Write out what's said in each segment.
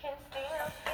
can still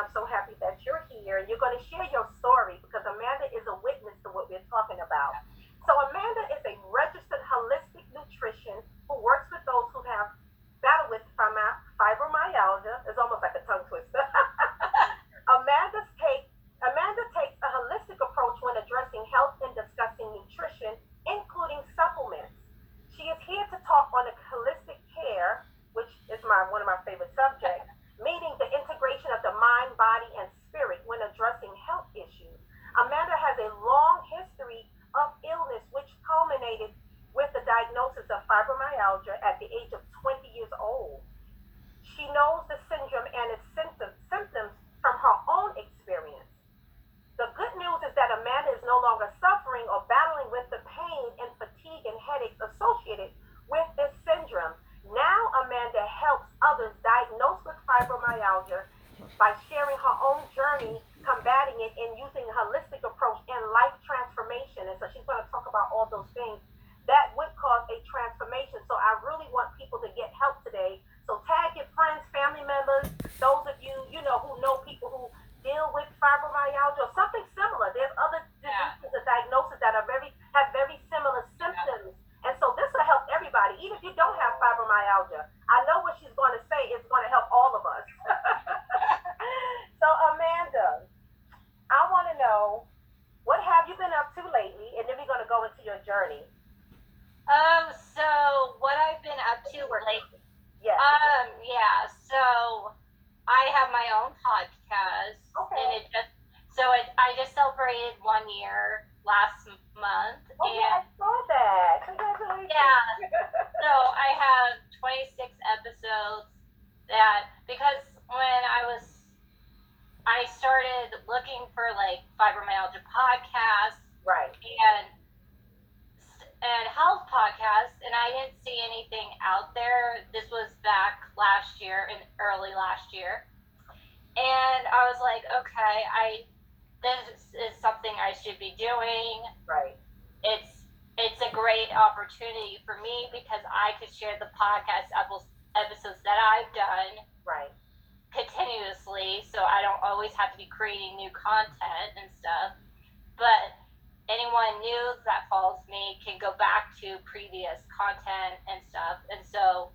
I'm so happy that you're here. You're going to share your my own podcast, Okay. and it just so it, I just celebrated one year last month, oh and yeah, I saw that. Congratulations. Yeah. so I have 26 episodes that because when I was I started looking for like fibromyalgia podcasts right. and and health podcasts, and I didn't see anything out there. This was back last year, in early last year, and I was like, okay, I this is something I should be doing. Right. It's it's a great opportunity for me because I could share the podcast episodes that I've done Right. continuously, so I don't always have to be creating new content and stuff. But anyone new that follows me can go back to previous content and stuff. And so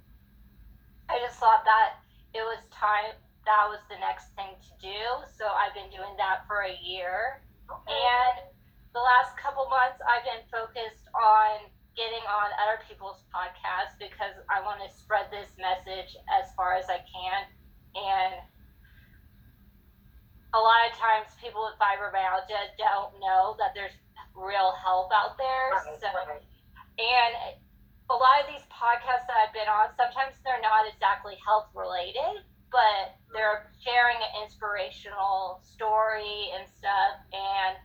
I just thought that it was time, that was the next thing to do. So I've been doing that for a year. Okay. And the last couple months, I've been focused on getting on other people's podcasts because I want to spread this message as far as I can. And a lot of times, people with fibromyalgia don't know that there's real help out there. Right, so, right. and a lot of these podcasts that I've been on, sometimes they're not exactly health related, but they're sharing an inspirational story and stuff. And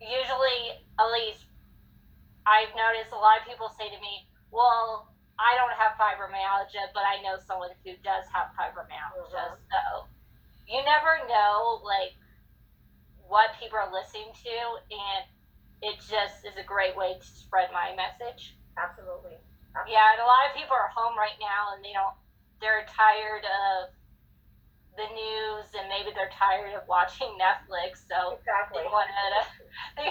usually, at least I've noticed a lot of people say to me, well, I don't have fibromyalgia, but I know someone who does have fibromyalgia. Mhm. So you never know, like, what people are listening to, and it just is a great way to spread my message. Absolutely. Yeah, and a lot of people are home right now, and they don't. They're tired of the news, and maybe they're tired of watching Netflix. So Exactly. they wanted to. They,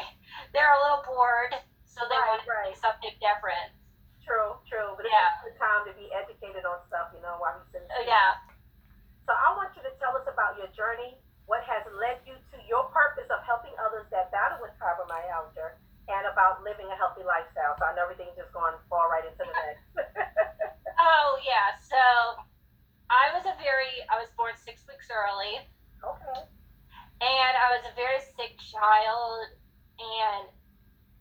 they're a little bored, so they Right, want to right. do something different. True, true. But it's Yeah. a good time to be educated on stuff, you know, while we sit. Uh, yeah. So I want you to tell us about your journey, what has led you to your purpose of helping others that battle with fibromyalgia, and about living a healthy lifestyle. So I know everything's just going fall right into the next. Oh yeah. So I was a very. I was born six weeks early. okay. and I was a very sick child and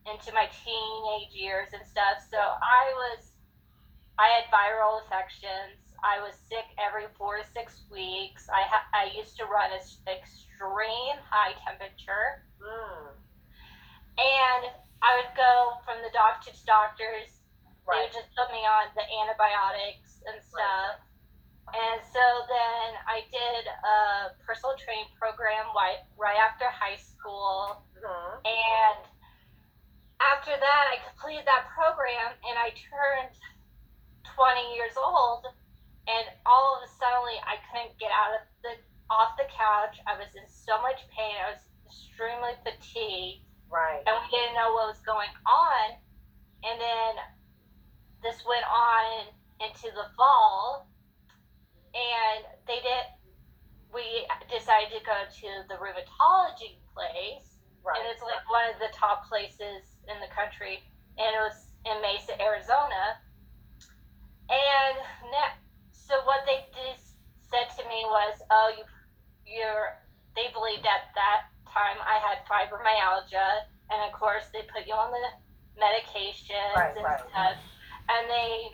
into my teenage years and stuff. So I was, I had viral infections. I was sick every four to six weeks. I ha- I used to run a s- extreme high temperature, Mm. and I would go from the doctor to doctors. They Right. would just put me on the antibiotics and stuff. And so then I did a personal training program right, right after high school. hmm And after that, I completed that program and I turned 20 years old. And all of a sudden, I couldn't get out of the off the couch. I was in so much pain. I was extremely fatigued Right. and we didn't know what was going on. And then this went on into the fall, and they did. We decided to go to the rheumatology place, Right. and it's like one of the top places in the country, and it was in Mesa, Arizona. And ne- so what they just said to me was, "Oh, you, you're." They believed at that time I had fibromyalgia, and of course they put you on the medications Right, and right. stuff. And they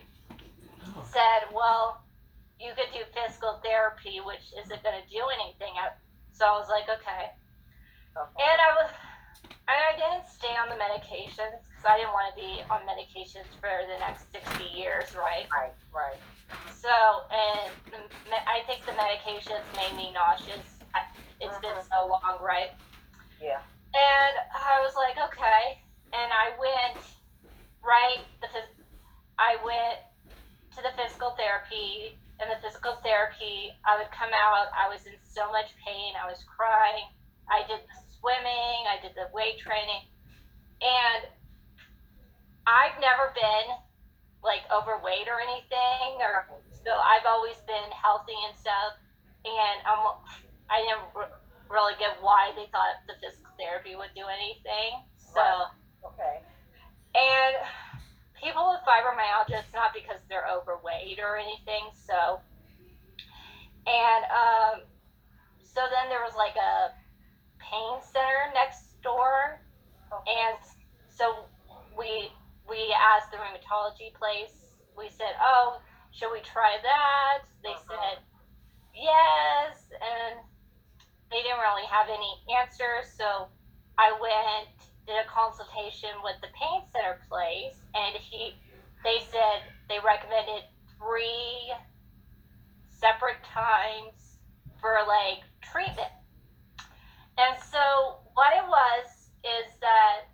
said, well, you could do physical therapy, which isn't going to do anything. So I was like, okay. Okay. And I was, and I didn't stay on the medications because I didn't want to be on medications for the next 60 years, right? Right, right. So, and I think the medications made me nauseous. It's been Mhm. so long, right? Yeah. And I was like, okay. And I went, right, the, I went to the physical therapy. And the physical therapy, I would come out, I was in so much pain, I was crying. I did the swimming, I did the weight training. And I've never been like overweight or anything, or so I've always been healthy and stuff. And I'm, I didn't re- really get why they thought the physical therapy would do anything. So, Right. Okay. and people with fibromyalgia, it's not because they're overweight or anything. So, and um, so then there was like a pain center next door, and so we we asked the rheumatology place. We said, "Oh, should we try that?" They Uh-huh. said, "Yes," and they didn't really have any answers. So I went did a consultation with the pain center place, and he they said they recommended three separate times for like treatment. And so what it was is that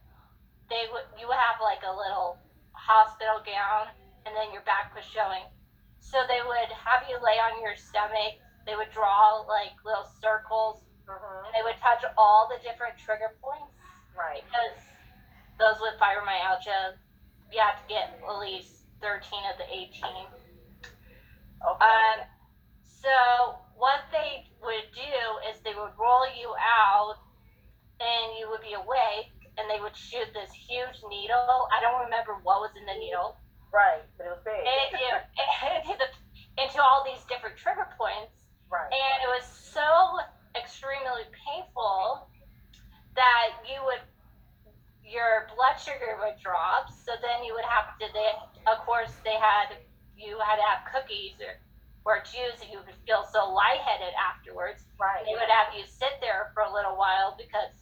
they would you would have like a little hospital gown and then your back was showing. So they would have you lay on your stomach, they would draw like little circles Mhm. and they would touch all the different trigger points Right. because those with fibromyalgia you have to get at least 13 of the 18 Okay. um, so what they would do is they would roll you out, and you would be awake, and they would shoot this huge needle. I don't remember what was in the needle. right. But it was big. It, it, into, the, into all these different trigger points, right. and it was so extremely painful that you would your blood sugar would drop. So then you would have to. They, of course, they had you had to have cookies or or juice, and you would feel so lightheaded afterwards. right. They would have you sit there for a little while because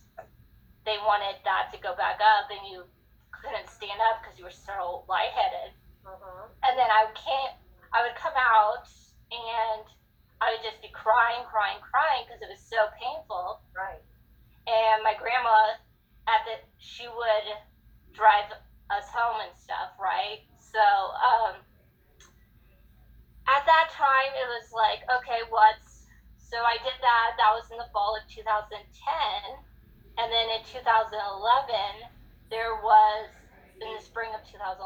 they wanted that to go back up, and you couldn't stand up because you were so lightheaded. Mhm. And then I can't. I would come out and I would just be crying, crying, crying because it was so painful. Right. Grandma, at the she would drive us home and stuff, right? So um, at that time, it was like, okay, what's so I did that. That was in the fall of 2010, and then in 2011, there was in the spring of 2011,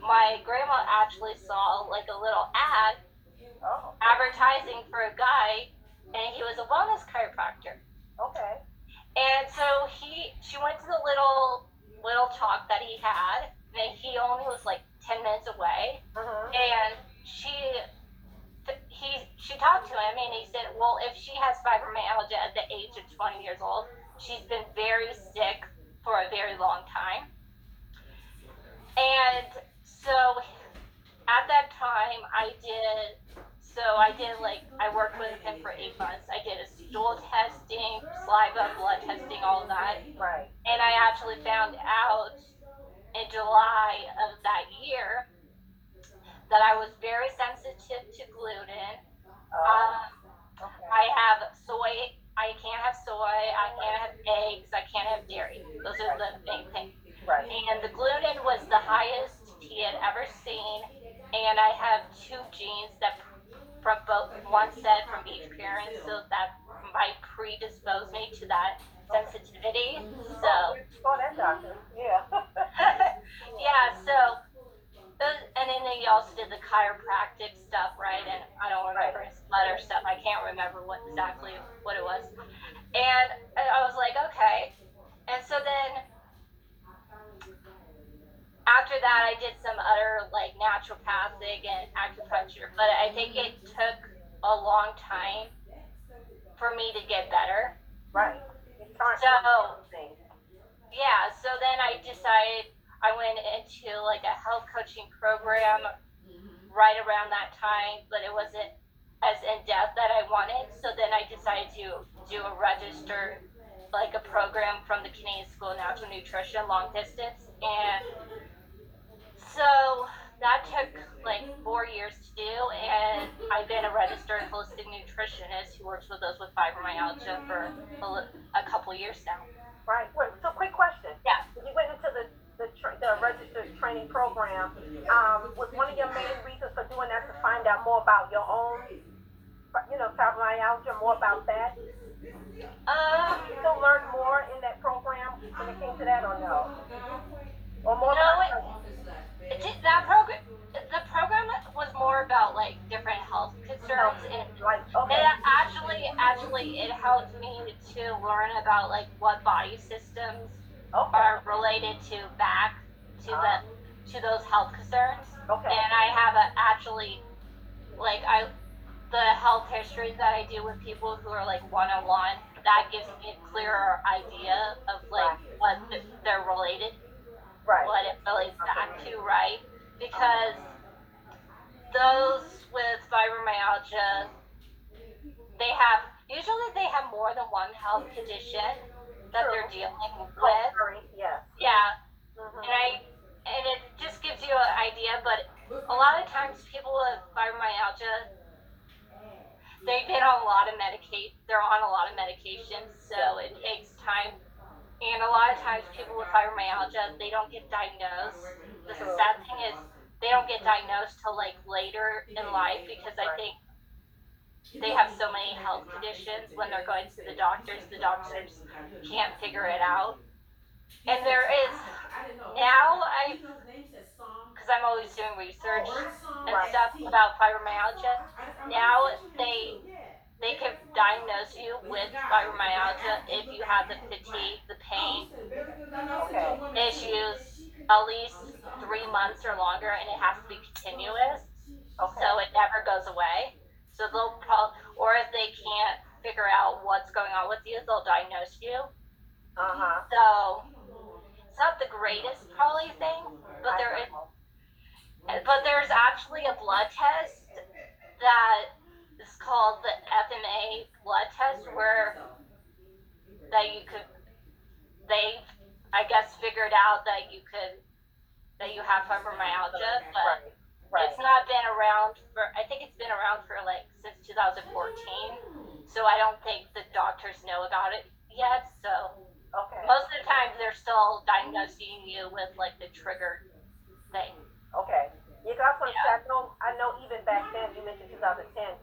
my grandma actually saw like a little ad Oh. advertising for a guy, and he was a wellness chiropractor. Okay. And so he, she went to the little little talk that he had, and he only was like ten minutes away. Mhm. And she, he, she talked to him, and he said, "Well, if she has fibromyalgia at the age of twenty years old, she's been very sick for a very long time." And so, at that time, I did. So I did like I worked with him for eight months. I did a stool testing, saliva, blood testing, all that. Right. And I actually found out in July of that year that I was very sensitive to gluten. Oh. Um, okay. I have soy. I can't have soy. I can't have eggs. I can't have dairy. Those are the main things. right. And the gluten was the highest he had ever seen. And I have two genes that from both one set from each parent, so that might predispose me to that sensitivity. So. Yeah. yeah, so and then he also did the chiropractic stuff, right? And I don't remember his other stuff. I can't remember what exactly what it was. And I was like, okay. And so then after that, I did some other like naturopathic and acupuncture, but I think it took a long time for me to get better. right. So- Yeah, so then I decided I went into like a health coaching program right around that time, but it wasn't as in depth that I wanted. So then I decided to do a registered, like a program from the Canadian School of Natural Nutrition, long distance, and so that took like four years to do, and I've been a registered holistic nutritionist who works with those with fibromyalgia for a, a couple years now. Right. Wait, so quick question. Yeah. You went into the the, tra- the registered training program, um, was one of your main reasons for doing that to find out more about your own, you know, fibromyalgia, more about that? Um, Did You still learn more in that program when it came to that, or no? Or more No, about it- it did, that program, the program was more about like different health concerns and like It actually, actually, it helped me to learn about like what body systems okay, are related to back to the uh-huh. to those health concerns. okay, And I have a actually, like I, the health history that I do with people who are like one on one, that gives me a clearer idea of like what th- they're related, right, what it relates back to, right? Because those with fibromyalgia, they have usually they have more than one health condition that they're dealing with. Sorry, yes. Yeah, Mhm. and I and it just gives you an idea. But a lot of times, people with fibromyalgia, they've been on a lot of medicate. They're on a lot of medications, so it takes time. And a lot of times, people with fibromyalgia, they don't get diagnosed. The sad thing is, they don't get diagnosed till like later in life because I think they have so many health conditions when they're going to the doctors. The doctors can't figure it out. And there is now I because I'm always doing research and stuff about fibromyalgia. Now they they can diagnose you with fibromyalgia if you have the fatigue, the pain Okay. issues at least three months or longer, and it has to be continuous, Okay. so it never goes away. So they'll probably, or if they can't figure out what's going on with you, they'll diagnose you. Uh huh. So it's not the greatest probably thing, but there is but there's actually a blood test that called the FMA blood test where that you could they I guess figured out that you could that you have fibromyalgia, but Right. Right. it's not been around for I think it's been around for like since 2014. So I don't think the doctors know about it yet. So Okay. most of the time they're still diagnosing you with like the trigger thing. Okay. You got some. Yeah. I know. I know. Even back then, you mentioned 2010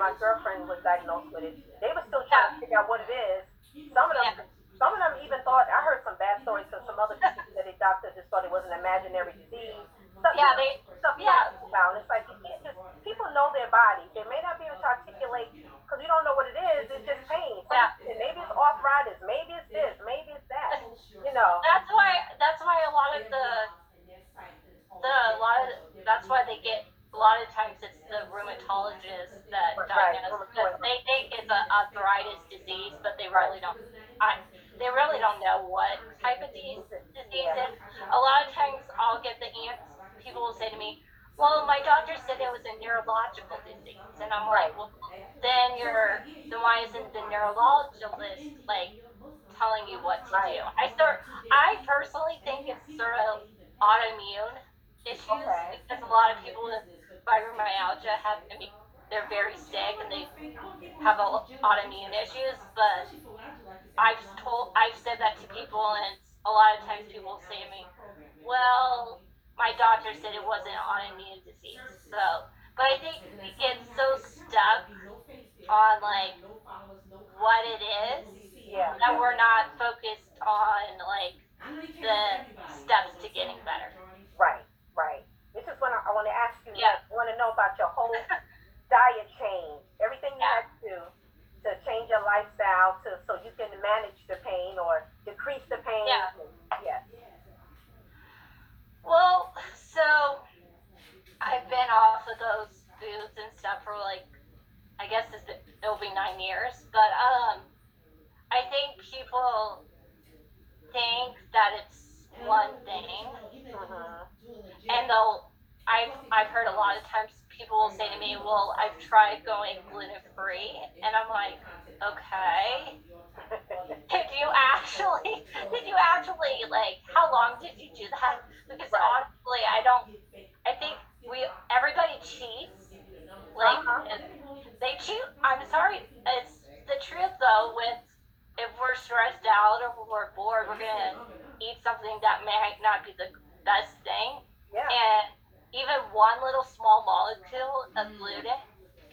when my girlfriend was diagnosed with it. They were still trying to figure out what it is. Some of them. Yeah. Some of them even thought. I heard some bad stories from some other people that the doctor just thought it was an imaginary disease. Stuff, Yeah, they stuff yeah. about. It's like you can't just. People know their body. They may not be able to articulate because you don't know what it is. It's just pain. Yeah. Maybe it's arthritis. Maybe it's this. Maybe it's that. You know. that's why that's why a lot of the the a lot of that's why they get a lot of times it's the rheumatologist that Right, diagnose because rheumatoid. they think it's an arthritis disease, but they really don't. I, they really don't know what type of disease disease it is. A lot of times I'll get the ants. People will say to me, "Well, my doctor said it was a neurological disease," and I'm like, "Well, then you're then why isn't the neurologist like telling you what to do?" I start. I personally think it's sort of autoimmune issues Okay. because a lot of people with fibromyalgia have I mean, they're very sick and they have a, autoimmune issues, but I've told I've said that to people and a lot of times people say to me, Well, my doctor said it wasn't an autoimmune disease. So but I think we get so stuck on like what it is Yeah. that we're not focused on like the steps to getting better. Right, right. This is when I, I want to ask you. Yeah. I want to know about your whole diet change, everything you Yeah. had to do to change your lifestyle to so you can manage the pain or decrease the pain. Yeah. Yeah. Well, so I've been off of those foods and stuff for like, I guess it's been, it'll be nine years. But um, I think people think that it's one thing, Mhm. and they'll. I've I've heard a lot of times people will say to me, "Well, I've tried going gluten free," and I'm like, "Okay." Did you actually? Did you actually like? How long did you do that? Because Right. honestly, I don't. I think we everybody cheats. Like Uh-huh. They cheat. I'm sorry. It's the truth though. With if we're stressed out or we're bored, we're gonna eat something that might not be the best thing. Yeah. And even one little small molecule of mm. gluten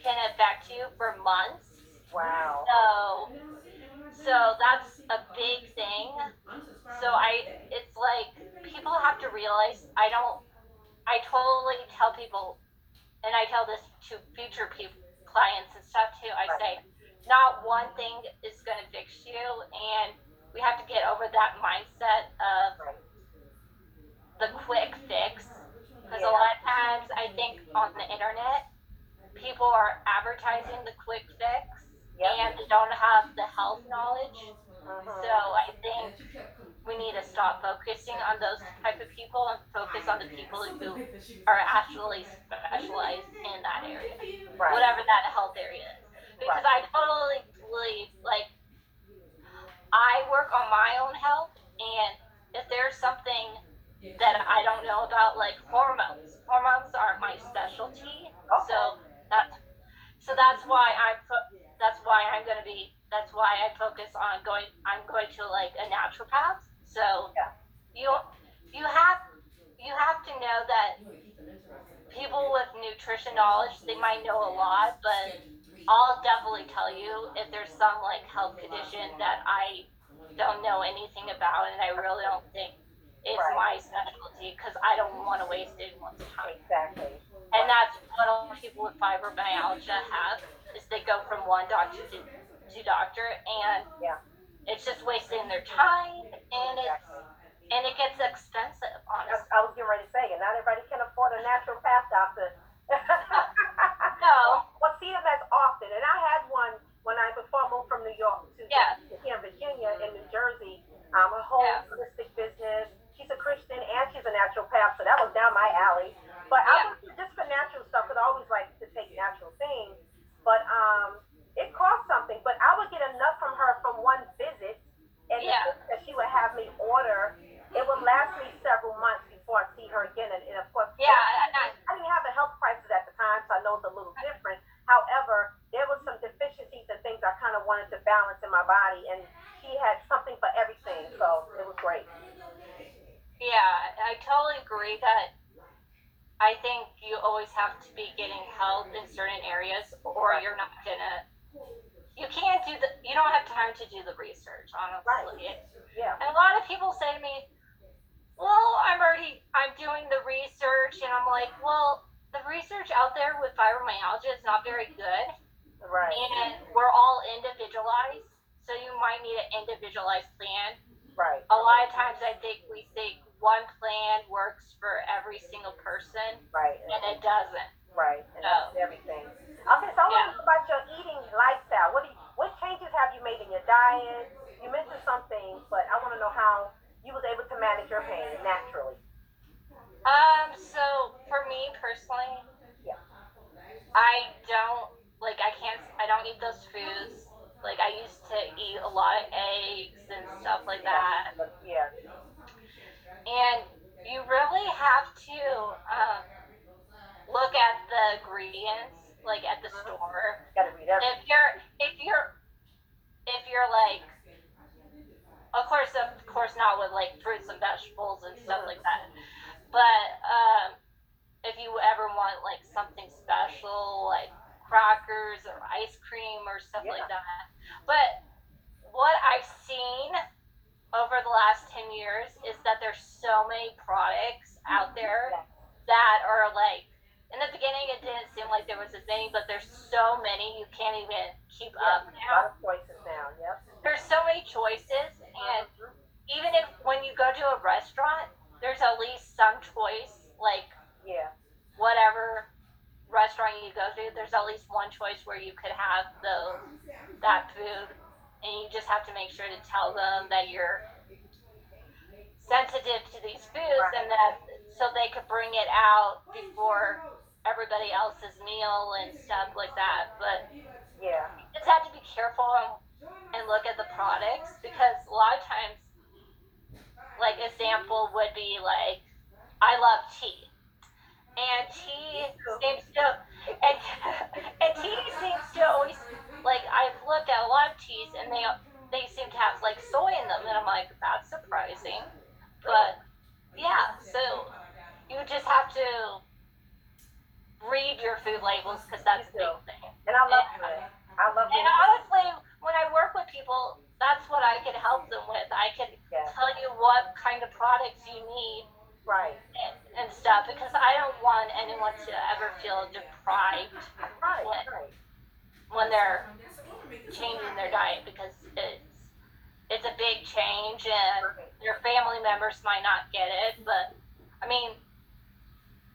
can affect you for months. Wow. So, so that's a big thing. So I, it's like people have to realize I don't. I totally tell people, and I tell this to future people, clients and stuff too. I say, not one thing is going to fix you, and we have to get over that mindset of the quick fix. Because Yeah. a lot of times, I think on the internet, people are advertising the quick fix, Yep. and they don't have the health knowledge. Mhm. So I think we need to stop focusing on those type of people and focus on the people who are actually specialized in that area, Right. whatever that health area is. Because I totally believe, like, I work on my own health, and if there's something that I don't know about, like hormones, hormones aren't my specialty. Okay. So that's so that's why I'm that's why I'm gonna be that's why I focus on going I'm going to like a naturopath. So Yeah. you you have you have to know that people with nutrition knowledge they might know a lot, but I'll definitely tell you if there's some like health condition that I don't know anything about and I really don't think it's Right. my specialty because I don't want to waste anyone's time. Exactly. And that's what a lot of people with fibromyalgia have is they go from one doctor to, to doctor and Yeah. It's just wasting their time and it's and it gets expensive I, honestly. I was getting ready to say it. Not everybody can afford a naturopath doctor. No. Well, see them as often, and I had one when I before I moved from New York to Yeah. here in Virginia in New Jersey. Um, a whole Yeah. holistic business. She's a Christian and she's a naturopath, so that was down my alley. But I was just for natural stuff because I always like to take natural things. But um, it cost something. But I would get enough from her from one visit, and Yeah. that she would have me order, it would last me several months before I see her again. And, and of course, Yeah, and I, I didn't have the health crisis at the time, so I know it's a little different. However, there was some deficiencies and things I kind of wanted to balance in my body, and she had something for everything, so it was great. yeah, I totally agree that I think you always have to be getting help in certain areas or you're not gonna you can't do the you don't have time to do the research, honestly. right. Yeah, And a lot of people say to me, Well, I'm already I'm doing the research and I'm like, Well, the research out there with fibromyalgia is not very good right, and we're all individualized. So you might need an individualized plan. right, A lot of times I think we think one plan works for every single person right, and it doesn't. right, and that's everything. Okay, so I want to know about your eating lifestyle. What do you, what changes have you made in your diet? You mentioned some things, but I want to know how you was able to manage your pain naturally. Um, so for me personally, Yeah. I don't like I can't I don't eat those foods. Like I used to eat a lot of eggs and stuff like that. Yeah, And you really have to um, look at the ingredients, like at the store. got to read. If you're if you're if you're like of course of course not with like fruits and vegetables and stuff like that. But um if you ever want like something special like crackers or ice cream or stuff like that. But what I've seen over the last 10 years is that there's so many products out there that are like in the beginning, it didn't seem like there was a thing, but there's so many you can't even keep yeah, up now. A lot of choices now. Yep. There's so many choices, and mm-hmm. even if when you go to a restaurant, there's at least some choice. Like yeah, whatever restaurant you go to, there's at least one choice where you could have the that food, and you just have to make sure to tell them that you're sensitive to these foods right. and that so they could bring it out before everybody else's meal and stuff like that. But yeah, you just have to be careful and, look at the products because a lot of times, like a sample would be like, I love tea, and tea seems to and, and tea seems to always like I've looked at a lot of teas and they they seem to have like soy in them and I'm like that's surprising, but yeah, so you just have to read your food labels because that's the big thing. And I love doing it. I love it And honestly, when I work with people, that's what I can help them with. I can tell you what kind of products you need. Right. And, and stuff because I don't want anyone to ever feel deprived right, when, right. when they're changing their diet because it's it's a big change and your family members might not get it but I mean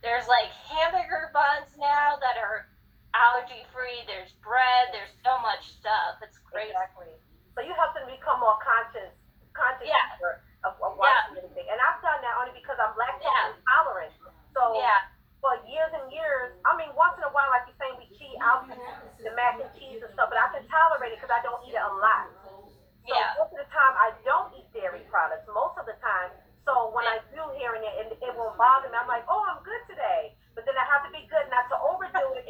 there's like hamburger buns now that are allergy free. There's bread. There's so much stuff. It's crazy. Exactly. So you help them become more conscious, conscious yeah. of, of watching yeah. anything. And I've done that only because I'm lactose yeah. intolerant. So yeah. for years and years, I mean, once in a while, like you're saying, we cheat out the mac and cheese and stuff, but I can tolerate it because I don't eat it a lot. So yeah. most of the time, I don't eat dairy products. Most of the time, so when I do hearing it, and it won't bother me, I'm like, oh, I'm good today. But then I have to be good not to overdo it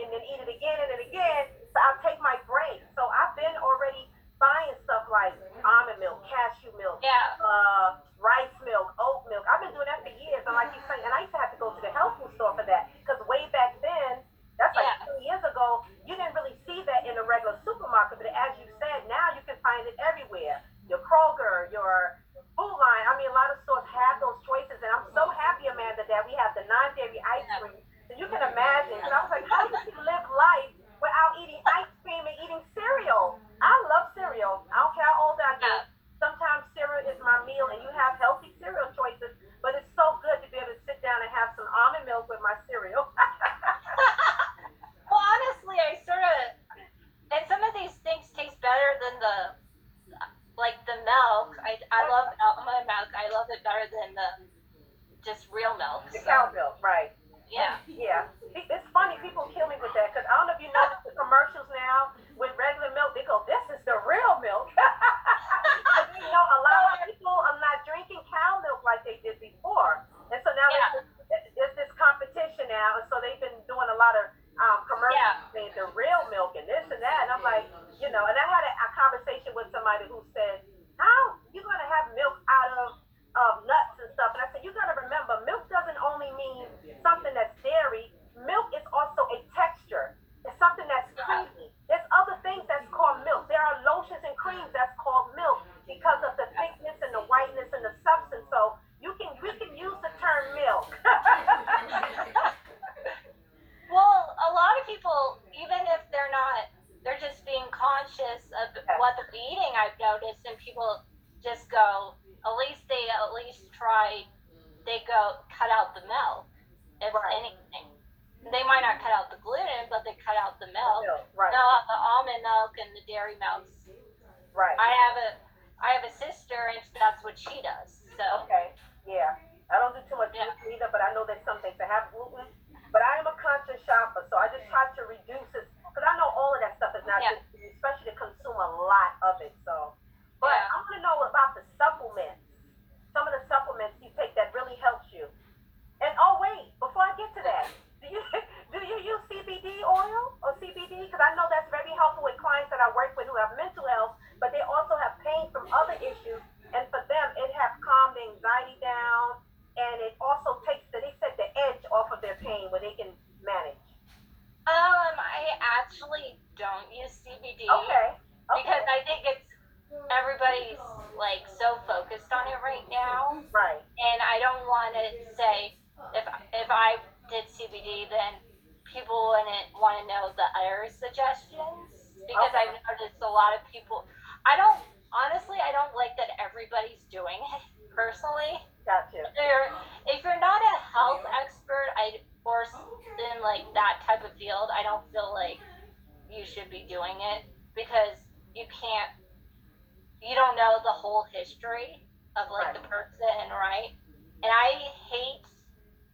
and I hate.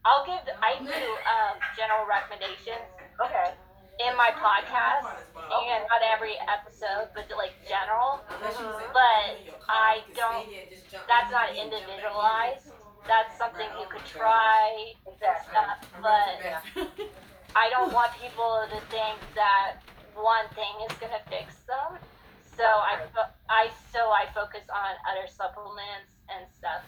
I'll give. I do um, general recommendations. Okay. In my podcast, and not every episode, but like general. But I don't. That's not individualized. That's something you could try exactly. stuff, but I don't want people to think that one thing is gonna fix them. So I, I so I focus on other supplements and stuff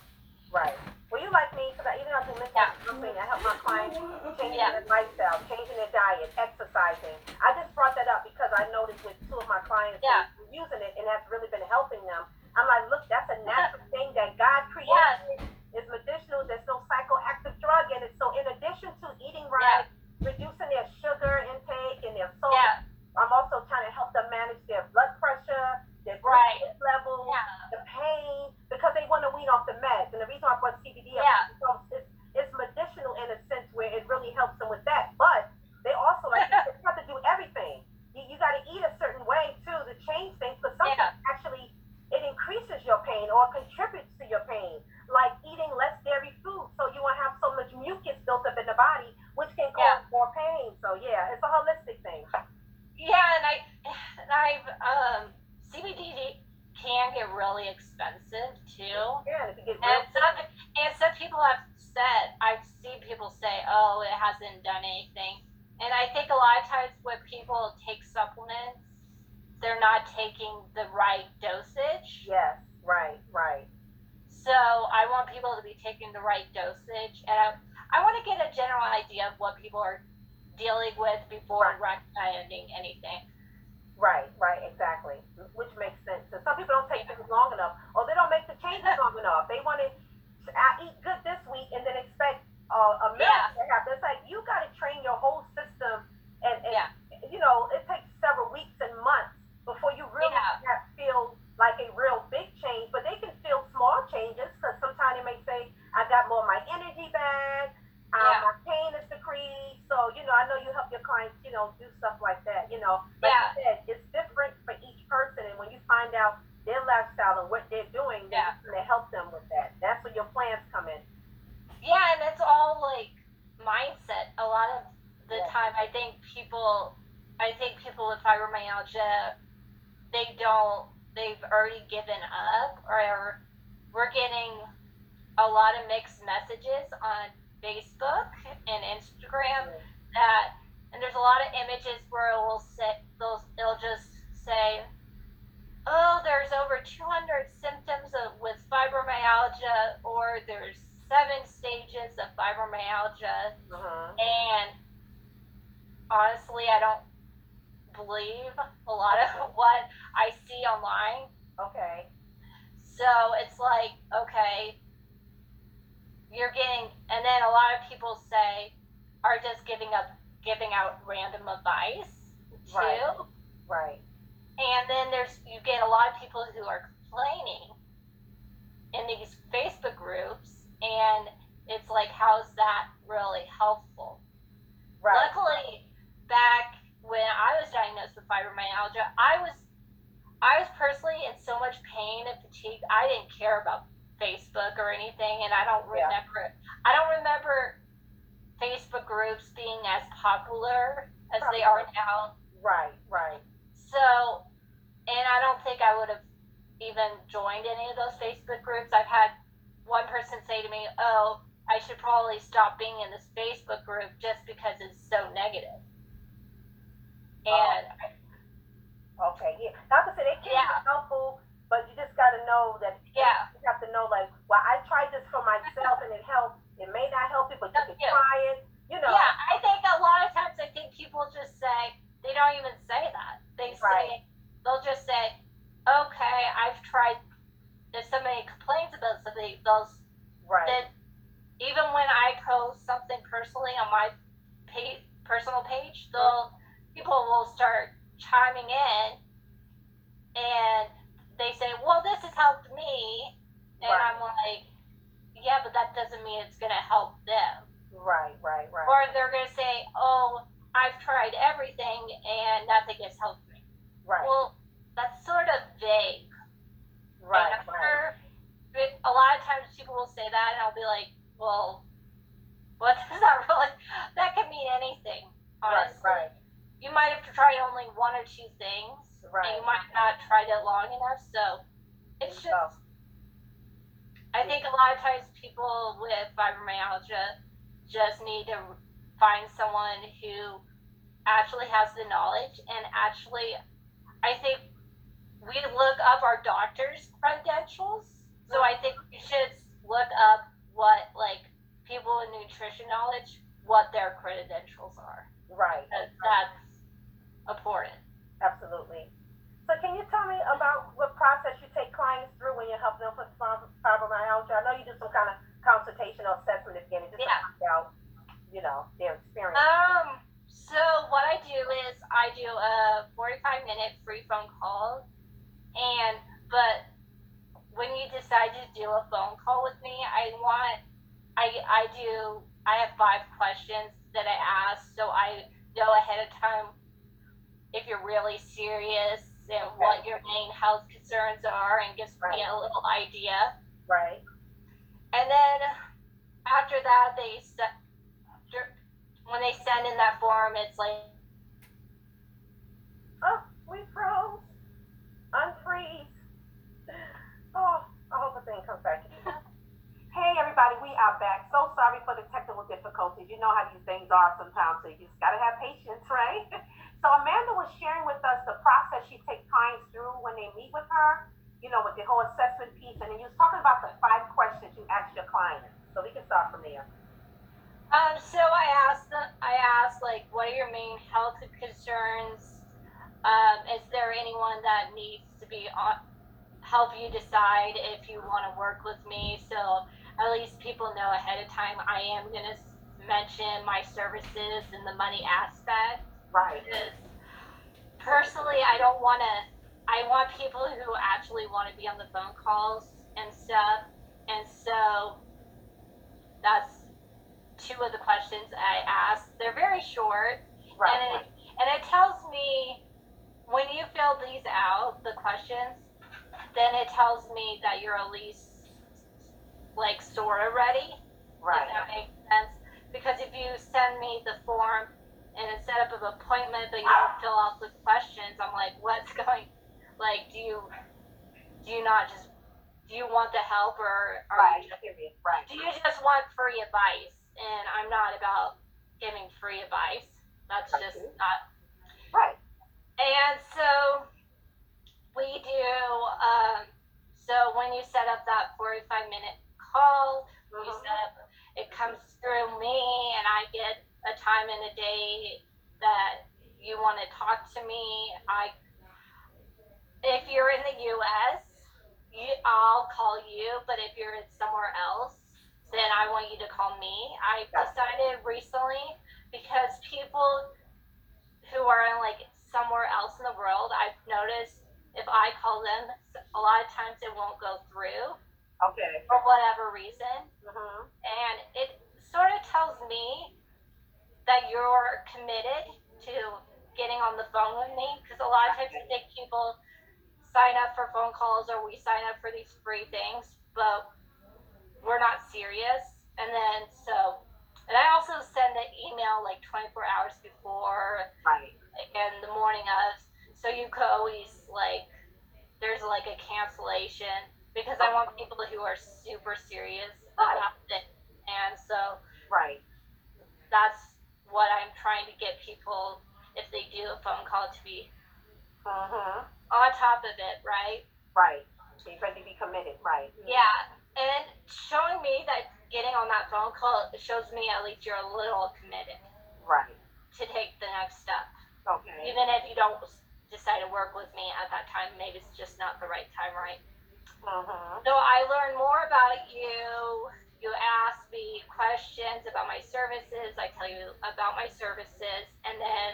Right. Well, you like me because I even though I do mental Yeah. something, I help my clients mm-hmm. changing Yeah. their lifestyle, changing their diet, exercising. I just brought that up because I noticed with two of my clients Yeah. using it and that's really been helping them. I'm like, look, that's a natural thing that God created. Yeah. It's medicinal. There's no psychoactive drug in it. So in addition to eating right, reducing their sugar intake and their salt, Yeah, I'm also trying to help them manage their blood pressure, their Right. glucose level yeah, the pain because they want to wean off the meds. And the reason I brought CBD up Yeah. is because it's, medicinal in a sense where it really helps them with that. But they also like you have to do everything. You, you got to eat a certain way too to change things. But sometimes Yeah. actually it increases your pain or contributes to your pain. Like eating less dairy food, so you won't have so much mucus built up in the body, which can cause Yeah. more pain. So yeah, it's a holistic thing. yeah. And I, and I've um, CBD can get really expensive too. Yeah, and if you get real And some, and some people have said, I've seen people say, oh, it hasn't done anything. And I think a lot of times when people take supplements, they're not taking the right dosage. yes, right, right. So I want people to be taking the right dosage. And I, I want to get a general idea of what people are dealing with before recommending anything. Right, right, exactly. Which makes sense. And some people don't take things long enough, or they don't make the changes long enough. They want to I eat good this week and then expect uh, a miracle to happen. It's like you got to train your whole system, and, and Yeah. you know it takes several weeks and months before you really Yeah. have, feel like a real big change. But they can feel small changes because sometimes they may say, "I got more of my energy back." Um, Yeah. My pain is decreased. So, you know, I know you help your clients, you know, do stuff like that. You know, like Yeah. you said, it's different for each person. And when you find out their lifestyle and what they're doing, then Yeah. you're going to help them with that. That's where your plans come in. Yeah, and it's all like mindset. A lot of the Yeah. time, I think people, I think people with fibromyalgia, they don't, they've already given up, or we're getting a lot of mixed messages on Facebook and Instagram that, and there's a lot of images where it will say, those, it'll just say, oh, there's over 200 symptoms of with fibromyalgia, or there's seven stages of fibromyalgia, Mm-hmm. and honestly, I don't believe a lot of what I see online. Okay. So it's like, okay, you're getting, and then a lot of people say, are just giving up, giving out random advice too. Right. Right. And then there's you get a lot of people who are complaining in these Facebook groups, and it's like, how's that really helpful? Right. Luckily, back when I was diagnosed with fibromyalgia, I was I was personally in so much pain and fatigue. I didn't care about Facebook or anything, and I don't Yeah. remember. I don't remember Facebook groups being as popular as they are now. Right. Right. So, and I don't think I would have even joined any of those Facebook groups. I've had one person say to me, "Oh, I should probably stop being in this Facebook group just because it's so negative." Oh, and Okay. Yeah. Like I said, it can Yeah. be helpful, but you just got to know that yeah, you have to know, like, well, I tried this for myself and it helped. It may not help you, but you can try it. You know. yeah, I think a lot of times I think people just say they don't even say that. They say Right. they'll just say, "Okay, I've tried." If somebody complains about something, they'll Right. that even when I post something personally on my page, personal page, they'll people will start chiming in, and they say, "Well, this has helped me," and Right. I'm like, "Yeah, but that doesn't mean it's gonna help them." Right. Right. Right. Or they're gonna say, "Oh, I've tried everything and nothing has helped me." Right. Well, that's sort of vague. right. And Right. a lot of times people will say that, and I'll be like, well, what does that really? That could mean anything. Honestly, Right, you might have tried only one or two things, right, and you might not tried it long enough. So it's just. So, I think a lot of times people with fibromyalgia just need to find someone who actually has the knowledge and actually, I think we look up our doctor's credentials. So I think we should look up what like people in nutrition knowledge, what their credentials are. right, That- That's important. absolutely. So can you tell me about what process you take clients through when you're helping them with fib- fibromyalgia? I know you do some kind of consultation or assessment at the beginning, just Yeah. to find out, you know, their experience. Um, so what I do is I do a 45 minute free phone call, and but when you decide to do a phone call with me, I want I I do I have five questions that I ask, so I know ahead of time if you're really serious and what your main health concerns are, and gives me a little idea. right, And then after that, they se- when they send in that form, it's like Oh, we froze. Unfreeze. Oh, I hope the thing comes back. hey, everybody, we are back. So sorry for the technical difficulties. You know how these things are sometimes, so you just gotta have patience, right? so Amanda was sharing with us the process she takes clients through when they meet with her. You know, with the whole assessment piece, and then you was talking about the five questions you ask your clients. So we can start from there. Um, so I asked them, I asked like, what are your main health concerns? Um, is there anyone that needs to be on, help you decide if you want to work with me? So at least people know ahead of time. I am gonna mention my services and the money aspect. Right. Because personally, I don't want to. I want people who actually want to be on the phone calls and stuff. And so that's two of the questions I asked. They're very short, and it, and it tells me when you fill these out, the questions, then it tells me that you're at least like sort of ready. Right. If that makes sense. Because if you send me the form and instead of an appointment, but you don't fill out the questions, I'm like, what's going? Like, do you do you not just do you want the help or are Right. you just. Right. do you just want free advice? And I'm not about giving free advice. That's just not. Right. And so we do. Um, so when you set up that 45 minute call, you Mhm. set up it comes through me and i get a time and a day that you want to talk to me i if you're in the us you, i'll call you but if you're in somewhere else then i want you to call me i decided recently because people who are in like somewhere else in the world i've noticed if i call them a lot of times it won't go through Okay. for whatever reason Mm-hmm. and it sort of tells me that you're committed to getting on the phone with me because a lot of times I think people sign up for phone calls or we sign up for these free things, but we're not serious. And then so, and I also send the email like 24 hours before Right. and the morning of, so you could always like, there's like a cancellation because I want people who are super serious about it. And so Right. that's what I'm trying to get people, if they do a phone call, to be Mm-hmm. on top of it, right? Right. So you're ready to be committed. Right. Yeah. And showing me that getting on that phone call shows me at least you're a little committed Right. to take the next step. Okay. Even if you don't decide to work with me at that time, maybe it's just not the right time, right? Mm-hmm. So I learned more about you. You ask me questions about my services. I tell you about my services, and then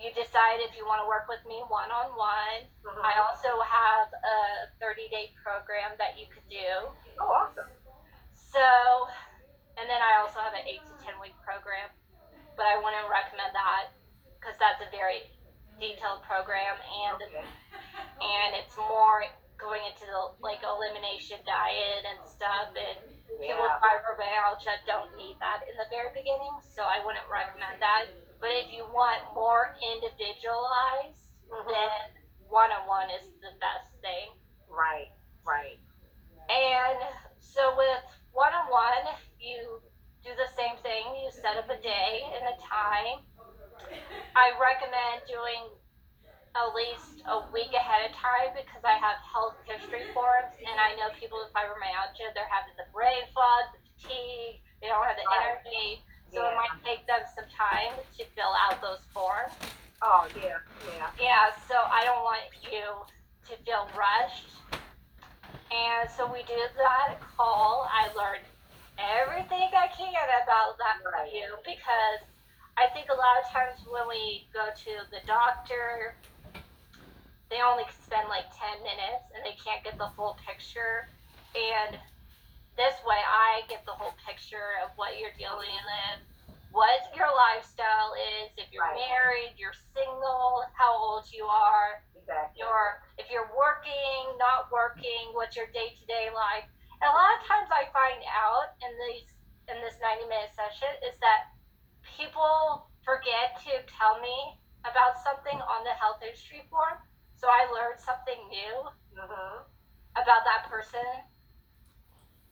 you decide if you want to work with me one on one. I also have a 30 day program that you could do. Oh, awesome. So, and then I also have an 8 to 10 week program, but I wouldn't recommend that because that's a very detailed program and Okay. and it's more going into the like elimination diet and stuff and People with fibromyalgia don't need that in the very beginning, so I wouldn't recommend that. But if you want more individualized, Mhm. then one on one is the best thing. Right, right. And so with one on one, you do the same thing. You set up a day and a time. I recommend doing at least a week ahead of time because I have health history forms and I know people with fibromyalgia, they're having the brain fog, the fatigue, they don't have the Right. energy. So it might take them some time to fill out those forms. Oh, yeah, yeah. Yeah, so I don't want you to feel rushed. And so we did that call. I learned everything I can about that Right. you because I think a lot of times when we go to the doctor, they only spend like 10 minutes and they can't get the full picture. And this way, I get the whole picture of what you're dealing with, what your lifestyle is, if you're Right. married, you're single, how old you are, Exactly. your if you're working, not working, what's your day to day life. And a lot of times I find out in these in this 90 minute session is that people forget to tell me about something on the health history form. So I learned something new Mm-hmm. about that person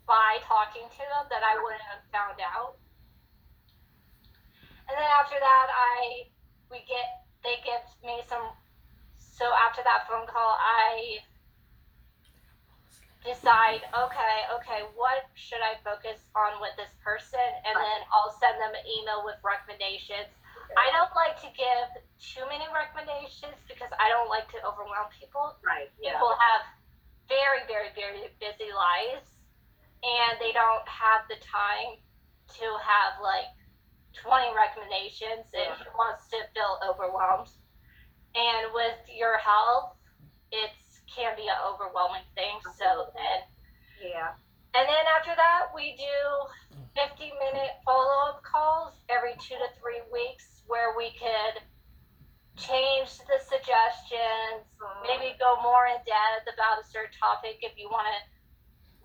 by talking to them that I wouldn't have found out. And then after that, I we get they give me some. So after that phone call, I decide okay, okay, what should I focus on with this person, and then I'll send them an email with recommendations. I don't like to give too many recommendations because I don't like to overwhelm people Right, yeah. people have very, very, very busy lives and they don't have the time to have like 20 recommendations and Yeah. who wants to feel overwhelmed. And with your health, it can be an overwhelming thing. So then Yeah. and then after that, we do 50 minute follow up calls every two to three weeks where we could change the suggestions, Mhm. maybe go more in depth about a certain topic if you want to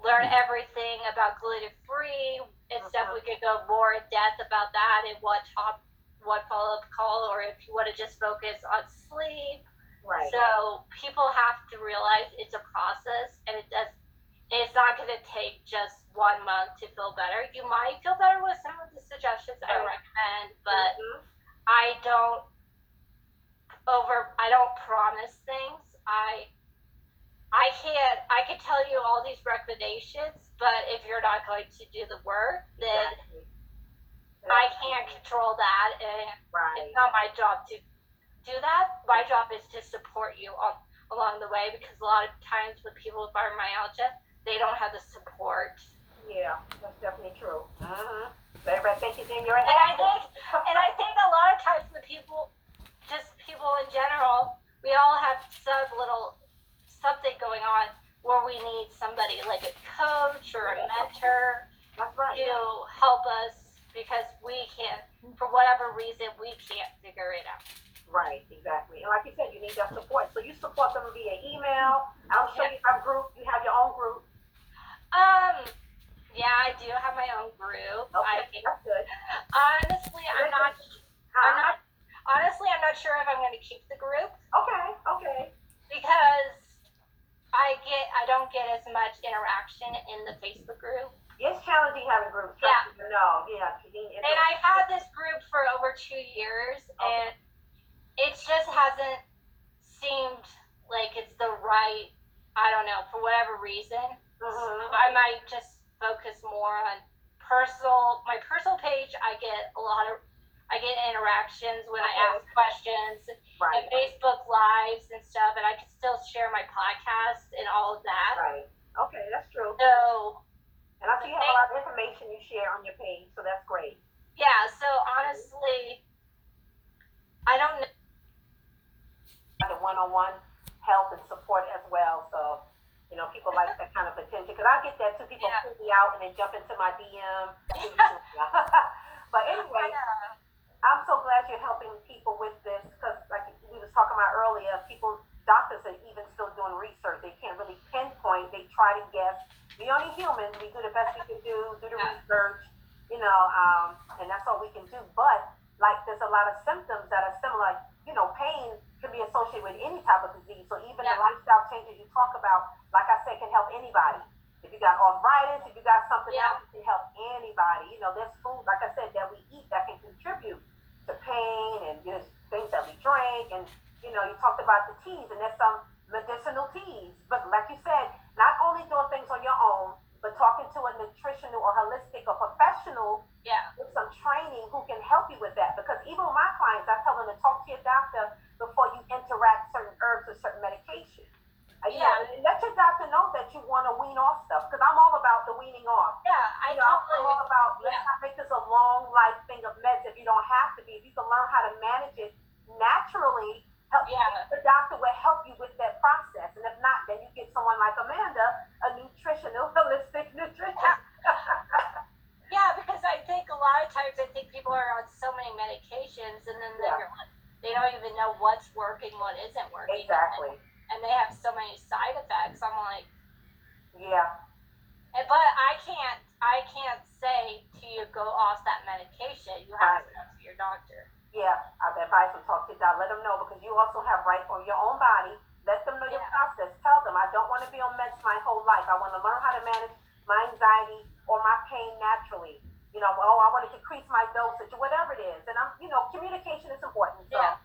learn everything about gluten free and stuff. Mhm. We could go more in depth about that and what top, what follow up call, or if you want to just focus on sleep. Right. So people have to realize it's a process and it does it's not going to take just one month to feel better. You might feel better with some of the suggestions I recommend, but Mhm. I don't over I don't promise things. I I can't I can tell you all these recommendations, but if you're not going to do the work, then Exactly. I can't control that and Right. it's not my job to do that. My job is to support you on, along the way because a lot of times with people with fibromyalgia, they don't have the support. Yeah, that's definitely true. Mm-hmm. So everybody think it's in your And I think, and I think a lot of times with people, just people in general, we all have some little something going on where we need somebody like a coach or a mentor right. to help us because we can't, for whatever reason, we can't figure it out. Right, exactly. And like you said, you need that support. So you support them via email. I'm sure you have group. You have your own group. Um, yeah, I do have my own group. I Okay, that's good. honestly, I'm not. I'm not. Honestly, I'm not sure if I'm going to keep the group Okay, okay. because I get. I don't get as much interaction in the Facebook group, It's challenging having groups. Yeah. No, yeah. and I've had this group for over two years, and it just hasn't seemed like it's the right. I don't know for whatever reason. Mhm. I might just focus more on personal my personal page. I get a lot of I get interactions when I ask questions and Facebook lives and stuff, and I can still share my podcast and all of that. right. Okay, that's true. So And I see you have a lot of information you share on your page, so that's great. yeah, so honestly, I don't know. The one-on-one help and support as well. So, you know, people like that kind of attention because I get that too. People Yeah. pull me out and then jump into my DM. but anyway, I'm so glad you're helping people with this because, like we was talking about earlier, people, doctors are even still doing research. They can't really pinpoint. They try to guess. We only humans. We do the best we can do. Do the research, you know, um, and that's all we can do. But like, there's a lot of symptoms that are similar. You know, pain can be associated with any type of disease. So even yeah. the lifestyle changes you talk about, like I said, can help anybody. If you got arthritis, if you got something yeah. else, it can help anybody. You know, there's food, like I said, that we eat that can contribute to pain and there's things that we drink. And, you know, you talked about the teas and there's some medicinal teas. But like you said, not only doing things on your own, but talking to a nutritional or holistic or professional Yeah. with some training who can help you with that. Because even with my clients, I tell them to talk to your doctor before you interact certain herbs or certain medication. Uh, you know, Yeah. let your doctor know that you want to wean off stuff. Because I'm all about the weaning off. Yeah. I You know. All about let's not make this a long life thing of meds if you don't have to be. If you can learn how to manage it naturally, help Yeah. the doctor will help you with that process. And if not, then you get someone like Amanda, a nutritional holistic nutritionist. Yeah, because I think a lot of times I think people are on so many medications and then Yeah. they don't even know what's working, what isn't working. exactly. And, they have so many side effects. I'm like, Yeah. and- but I can't I can't say to you go off that medication. You have to go to your doctor. Yeah, I've advised them talk to your doctor. Let them know because you also have rights on your own body. Let them know your Yeah. process. Tell them I don't want to be on meds my whole life. I want to learn how to manage my anxiety or my pain naturally. You know, oh, I want to decrease my dosage or whatever it is. And I'm, you know, communication is important. So, Yeah.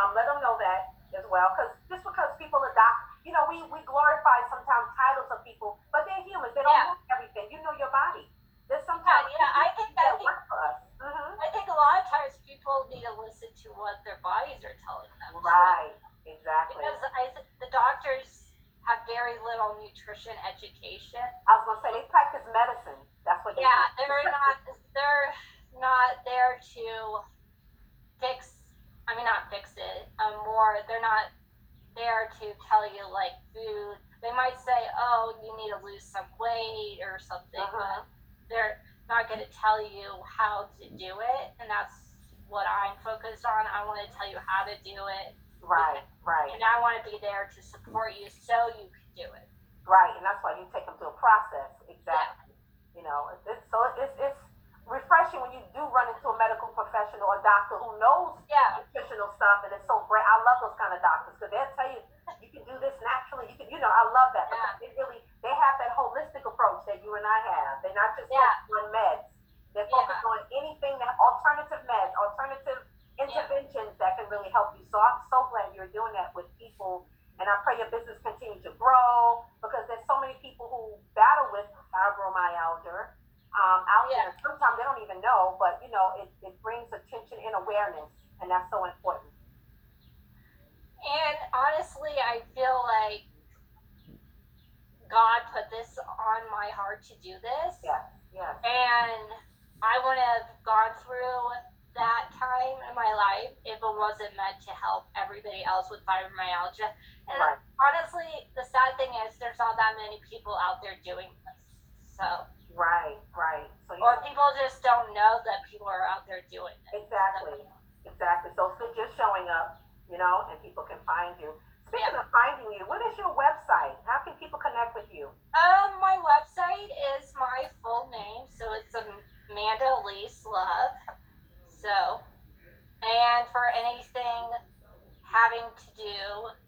um, let them know that as well. Because just because people adopt, you know, we we glorify sometimes titles of people, but they're humans. They don't Yeah. know everything. You know your body. There's sometimes yeah, I think that think work for us. hmm I think a lot of times people need to listen to what their bodies are telling them. Right. Exactly. Because I think the doctors have very little nutrition education. I was gonna say they practice medicine. That's what they Yeah, do. they're not they're not there to fix I mean not fix it. Um more they're not there to tell you like food. They might say, Oh, you need to lose some weight or something, Uh-huh. but they're not gonna tell you how to do it and that's what I'm focused on. I wanna tell you how to do it Right, right, and I wanna be there to support you so you can do it. right, and that's why you take them through a process. Exactly. You know, it's so it's it's refreshing when you do run into a medical professional or doctor who knows Yeah. nutritional stuff, and it's so great. I love those kind of doctors because they'll tell you you can do this naturally. You can, you know, I love that because they really they have that holistic approach that you and I have. They're not just Yeah. on meds. They're focused on anything that alternative meds, alternative interventions that can really help you. So I'm so glad you're doing that with people, and I pray your business continues to grow because there's so many people who battle with fibromyalgia um, out Yeah. there. Sometimes they don't even know, but you know, it, it brings attention and awareness, and that's so important. And honestly, I feel like God put this on my heart to do this. Yes, yes, And I wouldn't have gone through that time in my life if it wasn't meant to help everybody else with fibromyalgia. And right, honestly, the sad thing is there's not that many people out there doing this. So, right, right. So or people just don't know that people are out there doing it. exactly, exactly. So you're showing up, you know, and people can find you. Speaking Yeah. of finding you, what is your website? How can people connect with you? Um, my website is my full name, so it's Amanda Elise Love. So, and for anything having to do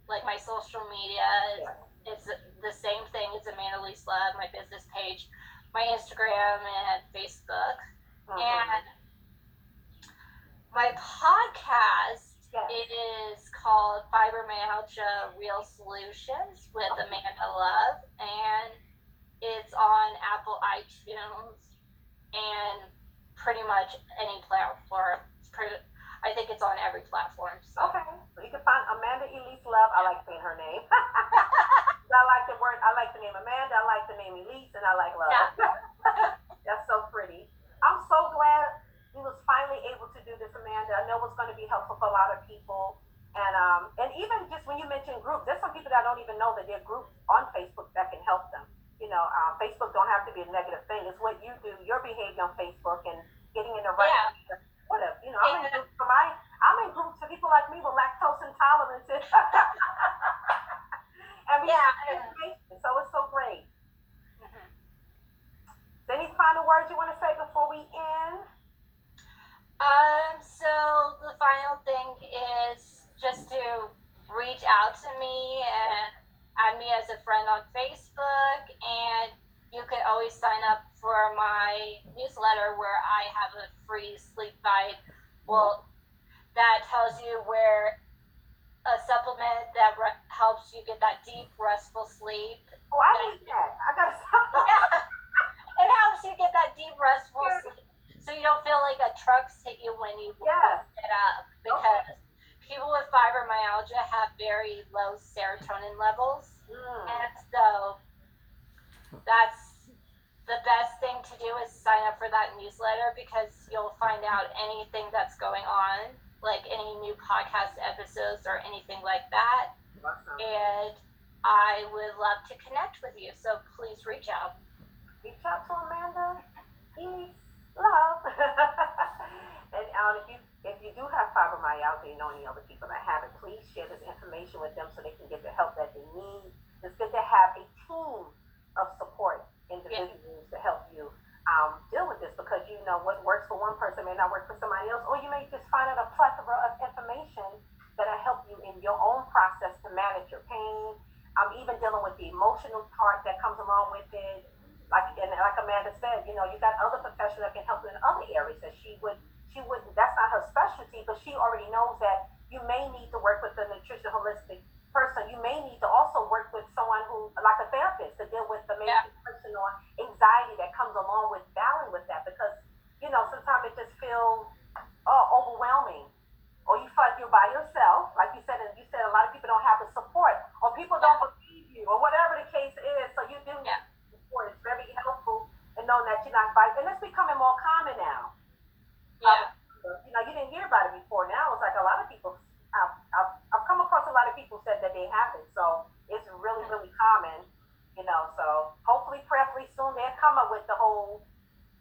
like my social media, it's, it's the same thing It's Amanda Elise Love, my business page, my Instagram and Facebook, Mhm. and my podcast Yes. is called Fibromyalgia Real Solutions with Amanda Love, and it's on Apple iTunes and pretty much any platform. It's pretty, I think it's on every platform. So. Okay, so you can find Amanda Elise Love. I like saying her name. I like the word. I like the name Amanda. I like the name Elise, and I like love. That's so pretty. I'm so glad we was finally able to do this, Amanda. I know it's going to be helpful for a lot of people, and um, and even just when you mention groups, there's some people that don't even know that there are groups on Facebook that can help them. You know, uh, Facebook don't have to be a negative thing. It's what you do, your behavior on Facebook, and getting in the right. Yeah. Whatever. You know, I'm in groups for my. I'm in groups for people like me with lactose intolerances. I mean, yeah. and it's great, so it's so great. Mm-hmm. Any final words you want to say before we end? Um, so the final thing is just to reach out to me and add me as a friend on Facebook, and you can always sign up for my newsletter where I have a free sleep guide. Well, that tells you where a supplement that re- helps you get that deep, restful sleep. Oh, I need that. I gotta stop. it helps you get that deep, restful sleep so you don't feel like a truck's hit you when you Yes. get up. Because people with fibromyalgia have very low serotonin levels. Mm. And so that's the best thing to do is sign up for that newsletter because you'll find out anything that's going on, like any new podcast episodes or anything like that. Awesome. And I would love to connect with you. So please reach out. Reach out to Amanda. Peace, love. and um, if you if you do have fibromyalgia, you know any other people that have it, please share this information with them so they can get the help that they need. It's good to have a team of support individuals to help you um, deal with this because you know what works for one person may not work for somebody else, or you may just find out a plethora of information that'll help you in your own process to manage your pain. I'm even dealing with the emotional part that comes along with it. Like and like Amanda said, you know, you got other professionals that can help you in other areas that she would she wouldn't that's not her specialty, but she already knows that you may need to work with a nutrition holistic person. You may need to also work with someone who like a therapist to deal with the maybe Yeah. depression or anxiety that comes along with battling with that because you know sometimes it just feels oh overwhelming or you feel like you're by yourself like you said and you said a lot of people don't have the support or people don't believe you or whatever the case is so you do need Yeah. support it's very helpful in knowing that you're not by and it's becoming more common now Yeah. you know, you didn't hear about it before. Now it's like a lot of people. I've, I've, I've come across a lot people said that they haven't. So it's really, really common. You know, so hopefully, prayerfully soon they'll come up with the whole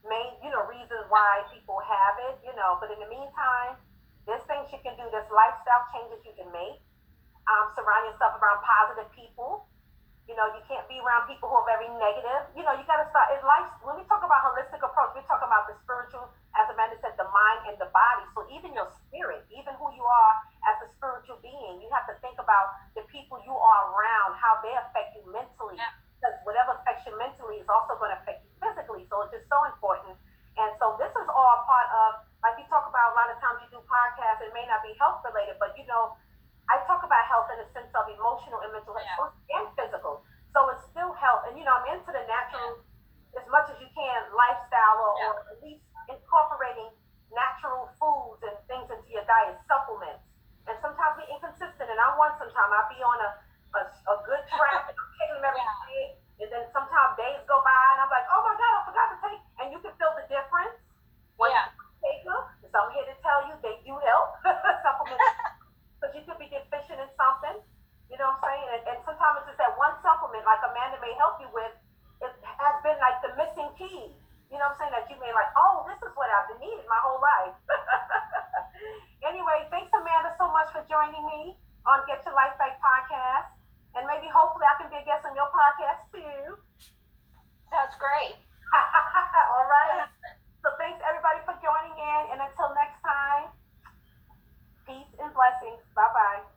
main, you know, reasons why people have it. You know, but in the meantime, there's things you can do. There's lifestyle changes you can make. Um, surround yourself around positive people. You know, you can't be around people who are very negative. You know, you got to start in life. When we talk about holistic approach, we're talking about the spiritual, as Amanda said, the mind and the body. So even your spirit, even who you are as spiritual being, you have to think about the people you are around, how they affect you mentally. Yeah. Because whatever affects you mentally is also going to affect you physically. So it's just so important. And so this is all part of, like you talk about a lot of times you do podcasts, it may not be health related, but you know, I talk about health in the sense of emotional and mental health and physical. So it's still health. And you know, I'm into the natural as much as you can lifestyle or, or at least incorporating natural foods and things into your diet, supplements. And sometimes we're inconsistent. And I want sometimes I'll be on a, a, a good track and I'm taking them every Yeah. day. And then sometimes days go by and I'm like, oh my God, I forgot to take. And you can feel the difference when Yeah. you take them. So I'm here to tell you they do help. supplements because you could be deficient in something. You know what I'm saying? And, and sometimes it's just that one supplement, like Amanda may help you with, it has been like the missing key. You know what I'm saying? That you may like, oh, this is what I've been needing my whole life. Anyway, thanks, Amanda, so much for joining me on Get Your Life Back podcast. And maybe hopefully I can be a guest on your podcast too. That's great. All right. So thanks everybody for joining in. And until next time, peace and blessings. Bye bye.